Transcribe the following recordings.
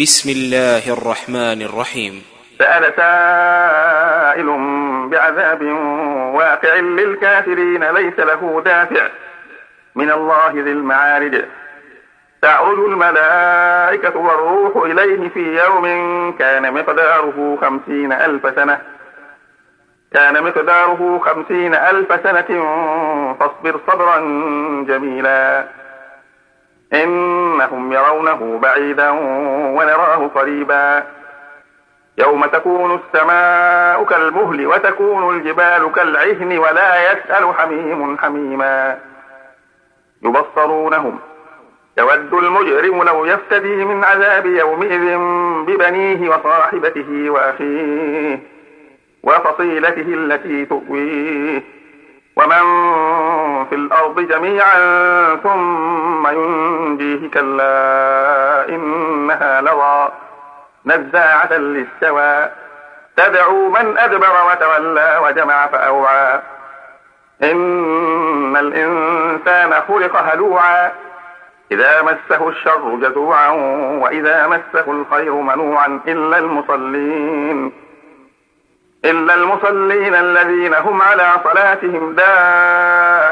بسم الله الرحمن الرحيم. سأل سائل بعذاب واقع للكافرين ليس له دافع. من الله ذي المعارج. تعرج الملائكة والروح إليه في يوم كان مقداره خمسين ألف سنة. كان مقداره خمسين ألف سنة. فاصبر صبرا جميلا. إنهم يرونه بعيدا ونراه قريبا. يوم تكون السماء كالمهل وتكون الجبال كالعهن ولا يسأل حميم حميما. يبصرونهم. يود المجرم لو يفتدي من عذاب يومئذ ببنيه وصاحبته وأخيه وفصيلته التي تؤويه. الأرض جميعا ثم ينجيه كلا إنها لظى. نزاعة للشوى تدعو من أدبر وتولى وجمع فأوعى. إن الإنسان خلق هلوعا. إذا مسه الشر جزوعا وإذا مسه الخير منوعا. إلا المصلين إلا المصلين الذين هم على صلاتهم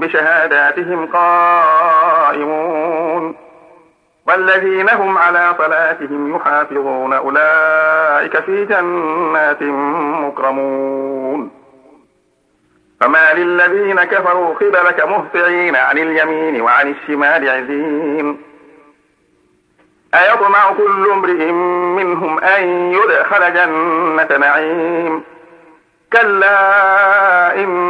بشهاداتهم قائمون والذين هم على صلاتهم يحافظون أولئك في جنات مكرمون فما للذين كفروا قبلك مهطعين عن اليمين وعن الشمال عزين أيطمع كل امرئ منهم أن يدخل جنة نعيم كلا إنا